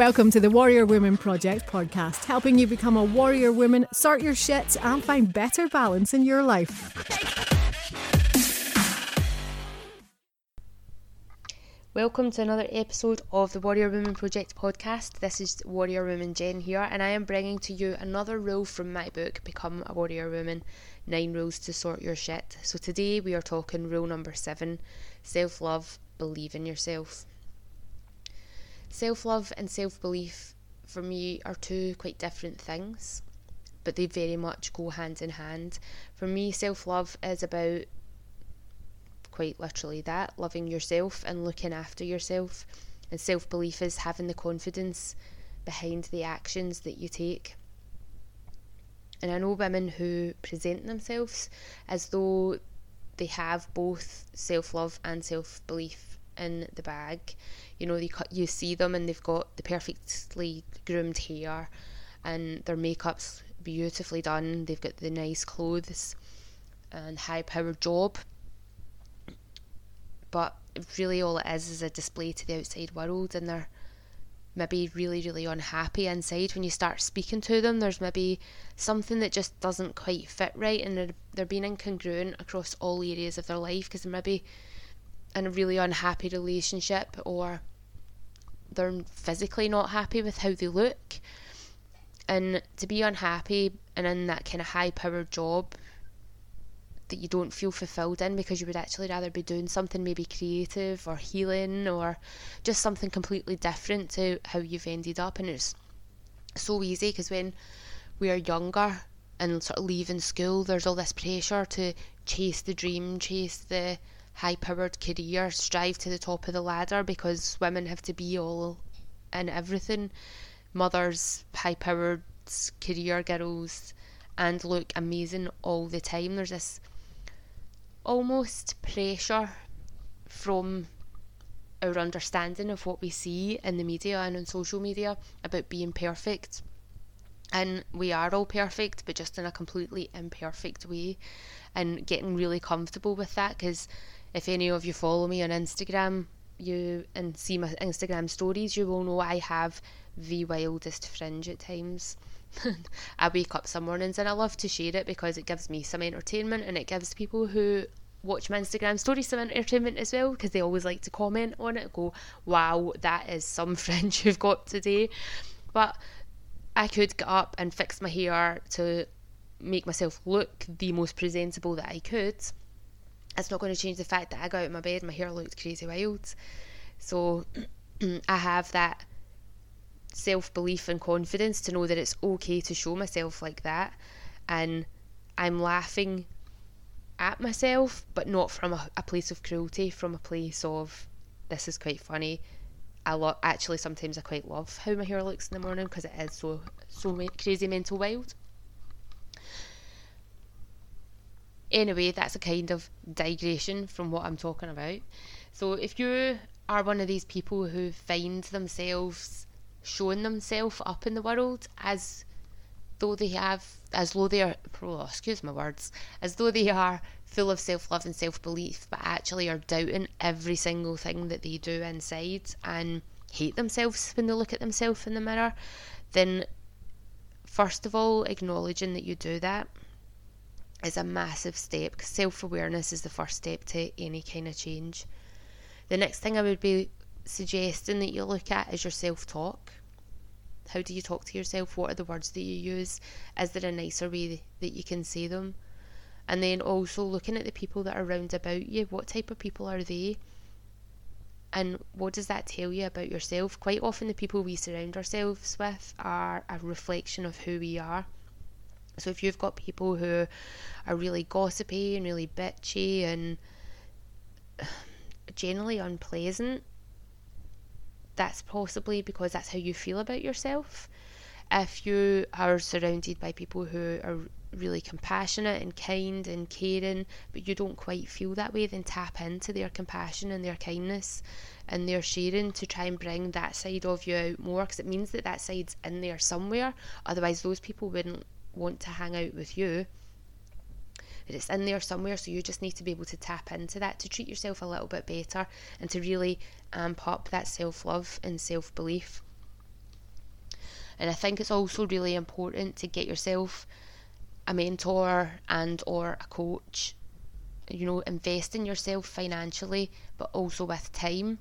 Welcome to the Warrior Women Project podcast, helping you become a warrior woman, sort your shit, and find better balance in your life. Welcome to another episode of the Warrior Women Project podcast. This is Warrior Woman Jen here, and I am bringing to you another rule from my book, Become a Warrior Woman Nine Rules to Sort Your Shit. So today we are talking rule number seven self love, believe in yourself. Self love and self belief for me are two quite different things, but they very much go hand in hand. For me, self love is about quite literally that loving yourself and looking after yourself, and self belief is having the confidence behind the actions that you take. And I know women who present themselves as though they have both self love and self belief in the bag. You know, you you see them and they've got the perfectly groomed hair, and their makeup's beautifully done. They've got the nice clothes and high powered job. But really, all it is is a display to the outside world, and they're maybe really, really unhappy inside when you start speaking to them. There's maybe something that just doesn't quite fit right, and they're, they're being incongruent across all areas of their life because maybe in a really unhappy relationship or they're physically not happy with how they look. And to be unhappy and in that kind of high powered job that you don't feel fulfilled in because you would actually rather be doing something maybe creative or healing or just something completely different to how you've ended up. And it's so easy because when we are younger and sort of leaving school, there's all this pressure to chase the dream, chase the high powered career, strive to the top of the ladder because women have to be all and everything. Mothers, high powered career girls, and look amazing all the time. There's this almost pressure from our understanding of what we see in the media and on social media about being perfect. And we are all perfect, but just in a completely imperfect way. And getting really comfortable with that because if any of you follow me on Instagram, you and see my Instagram stories, you will know I have the wildest fringe at times. I wake up some mornings and I love to share it because it gives me some entertainment and it gives people who watch my Instagram stories some entertainment as well because they always like to comment on it go wow that is some fringe you've got today but I could get up and fix my hair to make myself look the most presentable that I could it's not going to change the fact that I got out of my bed, my hair looked crazy wild. So I have that self belief and confidence to know that it's okay to show myself like that. And I'm laughing at myself, but not from a, a place of cruelty, from a place of this is quite funny. I lo- actually sometimes I quite love how my hair looks in the morning because it is so so crazy mental wild. Anyway, that's a kind of digression from what I'm talking about. So, if you are one of these people who find themselves showing themselves up in the world as though they have, as though they are, oh, excuse my words, as though they are full of self love and self belief, but actually are doubting every single thing that they do inside and hate themselves when they look at themselves in the mirror, then first of all, acknowledging that you do that is a massive step because self awareness is the first step to any kind of change. The next thing I would be suggesting that you look at is your self talk. How do you talk to yourself? What are the words that you use? Is there a nicer way that you can say them? And then also looking at the people that are around about you. What type of people are they? And what does that tell you about yourself? Quite often, the people we surround ourselves with are a reflection of who we are. So if you've got people who are really gossipy and really bitchy and generally unpleasant, that's possibly because that's how you feel about yourself. If you are surrounded by people who are really compassionate and kind and caring, but you don't quite feel that way, then tap into their compassion and their kindness and their sharing to try and bring that side of you out more because it means that that side's in there somewhere. Otherwise, those people wouldn't want to hang out with you. It's in there somewhere, so you just need to be able to tap into that to treat yourself a little bit better and to really um, amp up that self love and self belief. And I think it's also really important to get yourself a mentor and or a coach. You know, invest in yourself financially, but also with time.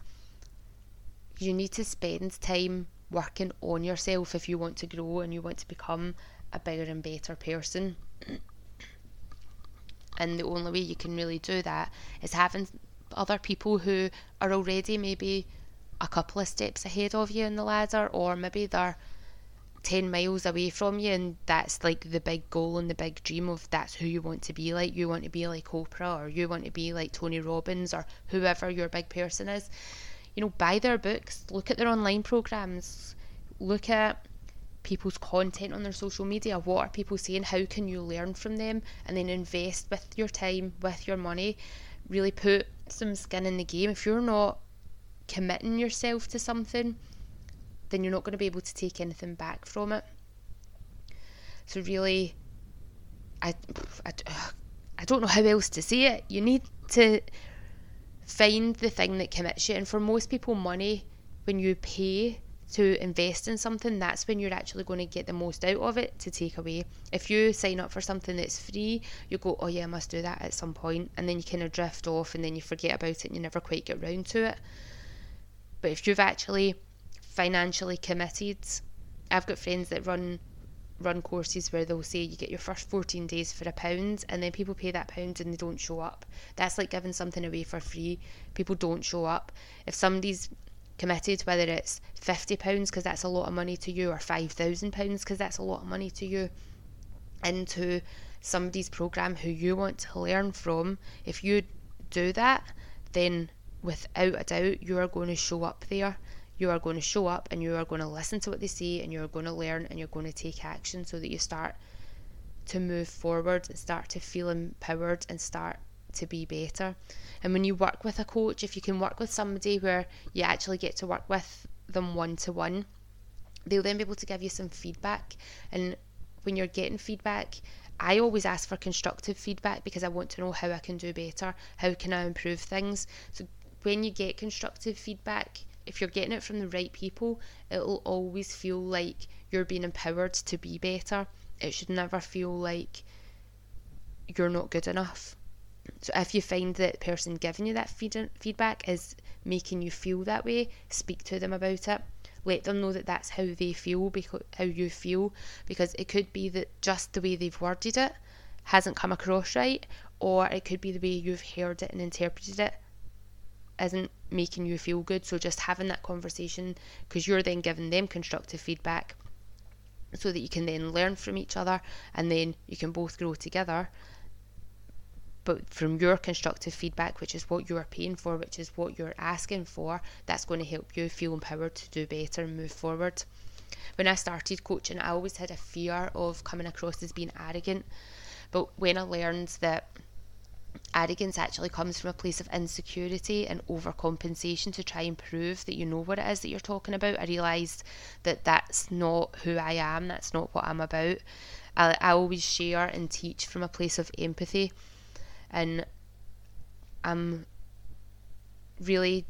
You need to spend time working on yourself if you want to grow and you want to become a bigger and better person. and the only way you can really do that is having other people who are already maybe a couple of steps ahead of you in the ladder, or maybe they're 10 miles away from you, and that's like the big goal and the big dream of that's who you want to be like. You want to be like Oprah, or you want to be like Tony Robbins, or whoever your big person is. You know, buy their books, look at their online programs, look at people's content on their social media. What are people saying? How can you learn from them? And then invest with your time, with your money. Really put some skin in the game. If you're not committing yourself to something, then you're not going to be able to take anything back from it. So, really, I, I, I don't know how else to say it. You need to find the thing that commits you. And for most people, money, when you pay to invest in something, that's when you're actually going to get the most out of it to take away. If you sign up for something that's free, you go, oh yeah, I must do that at some point, and then you kind of drift off and then you forget about it and you never quite get round to it. But if you've actually financially committed, I've got friends that run run courses where they'll say you get your first 14 days for a pound and then people pay that pound and they don't show up. That's like giving something away for free. People don't show up. If somebody's committed, whether it's £50 because that's a lot of money to you or £5,000 because that's a lot of money to you, into somebody's program who you want to learn from, if you do that, then without a doubt you are going to show up there. You are going to show up and you are going to listen to what they say and you're going to learn and you're going to take action so that you start to move forward and start to feel empowered and start to be better. And when you work with a coach, if you can work with somebody where you actually get to work with them one to one, they'll then be able to give you some feedback. And when you're getting feedback, I always ask for constructive feedback because I want to know how I can do better, how can I improve things. So when you get constructive feedback, if you're getting it from the right people, it'll always feel like you're being empowered to be better. It should never feel like you're not good enough. So if you find that the person giving you that feed- feedback is making you feel that way, speak to them about it. Let them know that that's how they feel, because how you feel, because it could be that just the way they've worded it hasn't come across right, or it could be the way you've heard it and interpreted it isn't making you feel good. So just having that conversation, because you're then giving them constructive feedback, so that you can then learn from each other, and then you can both grow together but from your constructive feedback, which is what you're paying for, which is what you're asking for, that's going to help you feel empowered to do better and move forward. When I started coaching, I always had a fear of coming across as being arrogant. But when I learned that arrogance actually comes from a place of insecurity and overcompensation to try and prove that you know what it is that you're talking about. I realised that that's not who I am, that's not what I'm about. I, I always share and teach from a place of empathy and I'm really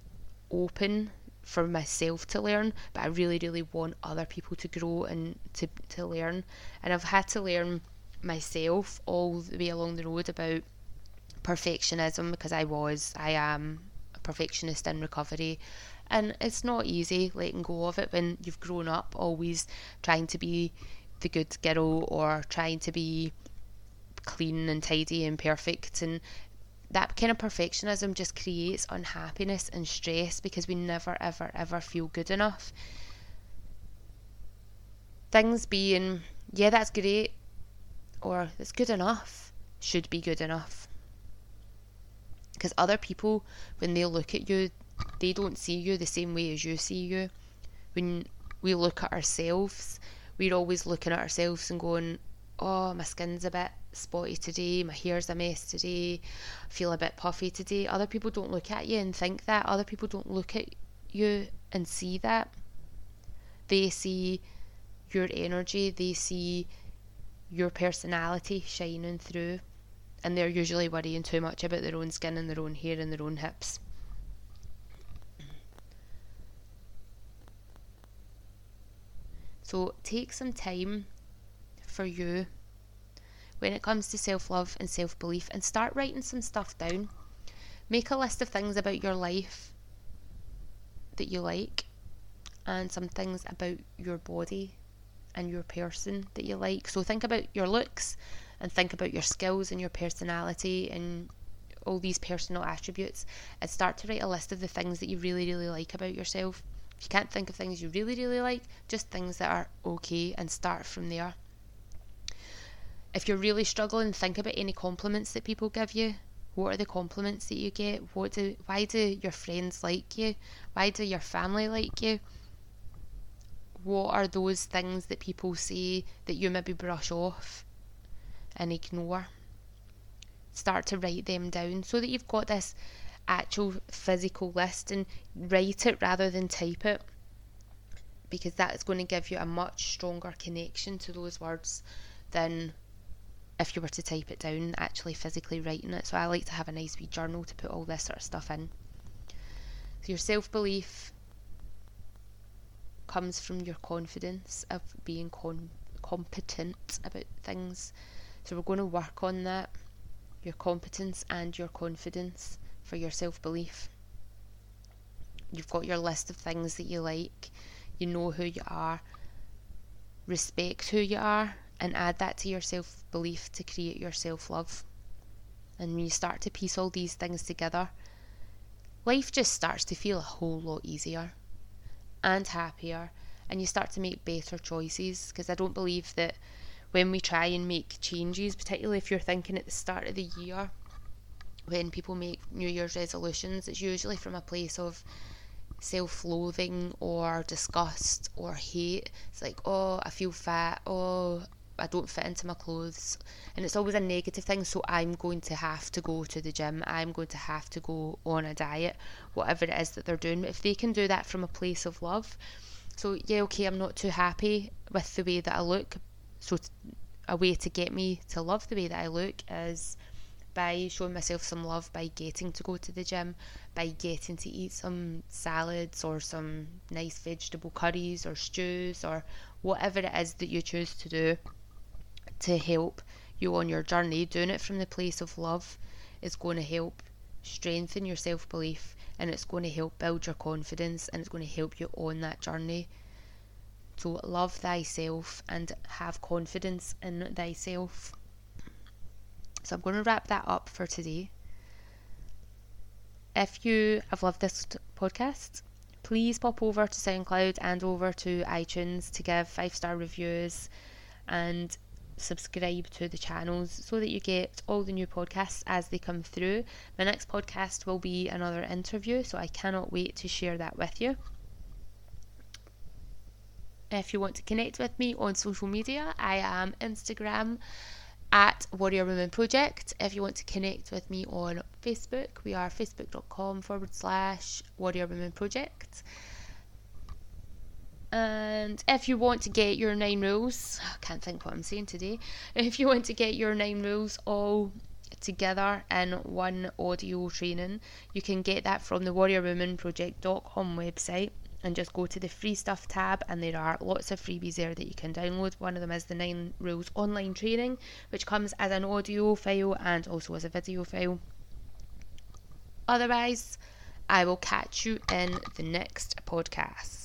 open for myself to learn, but I really, really want other people to grow and to, to learn. And I've had to learn myself all the way along the road about perfectionism because I was, I am a perfectionist in recovery. And it's not easy letting go of it when you've grown up always trying to be the good girl or trying to be clean and tidy and perfect and that kind of perfectionism just creates unhappiness and stress because we never ever ever feel good enough. Things being yeah that's great or it's good enough should be good enough. Because other people when they look at you they don't see you the same way as you see you. When we look at ourselves we're always looking at ourselves and going oh my skin's a bit spotty today, my hair's a mess today, I feel a bit puffy today. Other people don't look at you and think that. Other people don't look at you and see that. They see your energy, they see your personality shining through, and they're usually worrying too much about their own skin and their own hair and their own hips. So take some time for you when it comes to self love and self belief and start writing some stuff down. Make a list of things about your life that you like and some things about your body and your person that you like. So think about your looks and think about your skills and your personality and all these personal attributes and start to write a list of the things that you really, really like about yourself. If you can't think of things you really, really like, just things that are okay and start from there. If you're really struggling, think about any compliments that people give you. What are the compliments that you get? What do why do your friends like you? Why do your family like you? What are those things that people say that you maybe brush off and ignore? Start to write them down so that you've got this actual physical list and write it rather than type it because that is going to give you a much stronger connection to those words than if you were to type it down, actually physically writing it. So I like to have a nice wee journal to put all this sort of stuff in. So your self belief comes from your confidence of being con- competent about things. So we're going to work on that your competence and your confidence for your self belief. You've got your list of things that you like, you know who you are, respect who you are, and add that to your self belief to create your self love. And when you start to piece all these things together, life just starts to feel a whole lot easier and happier, and you start to make better choices. Because I don't believe that when we try and make changes, particularly if you're thinking at the start of the year, when people make New Year's resolutions, it's usually from a place of self loathing or disgust or hate. It's like, oh, I feel fat, oh, I don't fit into my clothes. And it's always a negative thing. So I'm going to have to go to the gym. I'm going to have to go on a diet, whatever it is that they're doing. But if they can do that from a place of love, so yeah, okay, I'm not too happy with the way that I look. So a way to get me to love the way that I look is by showing myself some love by getting to go to the gym, by getting to eat some salads or some nice vegetable curries or stews or whatever it is that you choose to do to help you on your journey, doing it from the place of love is going to help strengthen your self belief and it's going to help build your confidence and it's going to help you on that journey. So, love thyself and have confidence in thyself. So, I'm going to wrap that up for today. If you have loved this podcast, please pop over to SoundCloud and over to iTunes to give five star reviews and subscribe to the channels so that you get all the new podcasts as they come through. My next podcast will be another interview, so I cannot wait to share that with you. If you want to connect with me on social media, I am Instagram at Warrior Women Project. If you want to connect with me on Facebook, we are facebook.com forward slash Warrior Women Project. And if you want to get your nine rules, I can't think what I'm saying today. If you want to get your nine rules all together in one audio training, you can get that from the warriorwomanproject.com website and just go to the free stuff tab and there are lots of freebies there that you can download. One of them is the 9 rules online training which comes as an audio file and also as a video file. Otherwise, I will catch you in the next podcast.